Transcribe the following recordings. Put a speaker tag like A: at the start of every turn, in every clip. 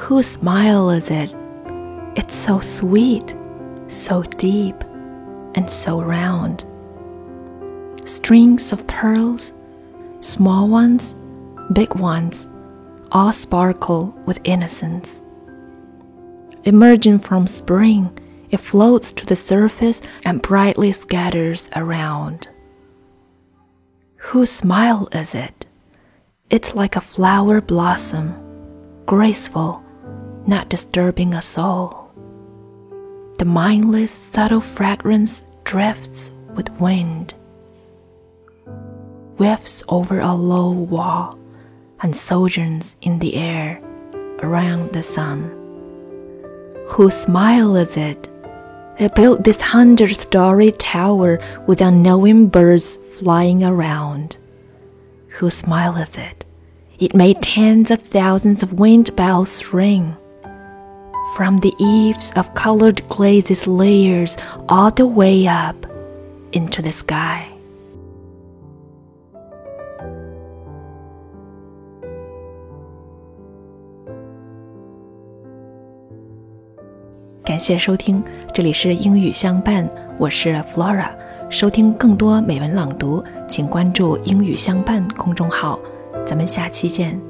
A: Whose smile is it? It's so sweet, so deep, and so round. Strings of pearls, small ones, big ones, all sparkle with innocence. Emerging from spring, it floats to the surface and brightly scatters around. Whose smile is it? It's like a flower blossom, graceful, not disturbing a soul. The mindless, subtle fragrance drifts with wind, whiffs over a low wall, and sojourns in the air around the sun. Whose smile is it? They built this hundred story tower with unknowing birds flying around. Whose smile is it? It made tens of thousands of wind bells ring. From the eaves of colored glazes layers all the way up into the sky. 感谢收听，这里是英语相伴，我是 Flora。收听更多美文朗读，请关注“英语相伴”公众号。咱们下期见。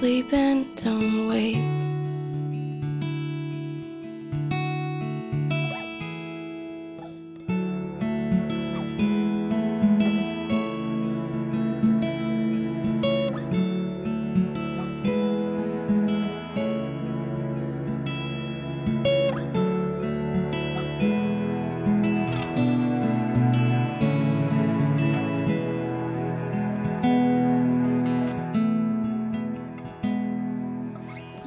B: Sleep and don't wake.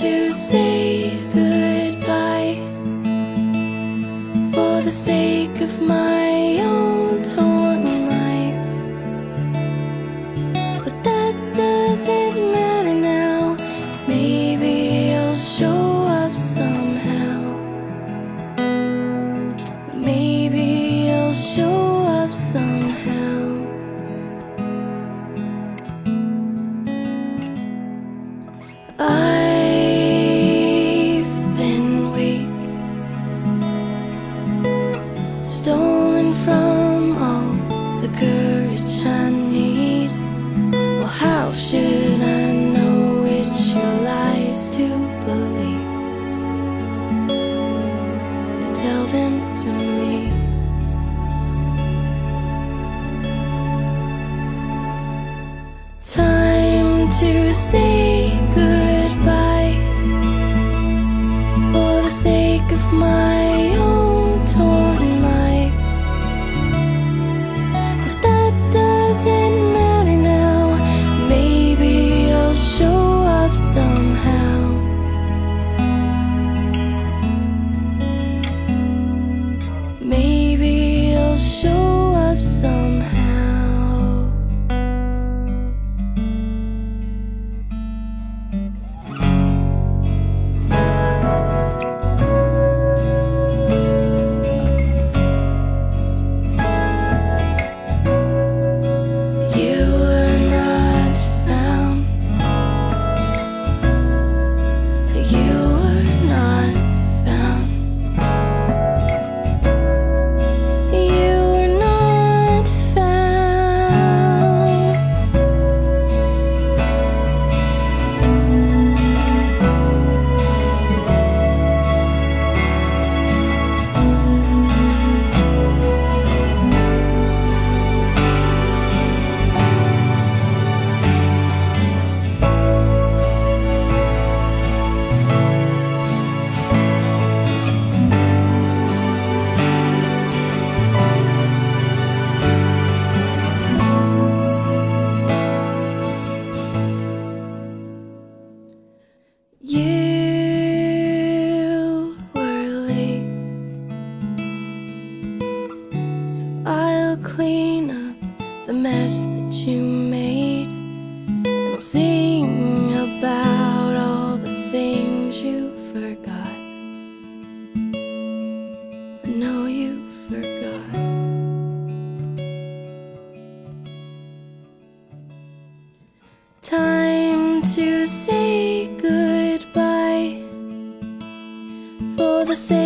B: to say Time to say will clean up the mess that you made and sing about all the things you forgot. I know you forgot. Time to say goodbye for the sake.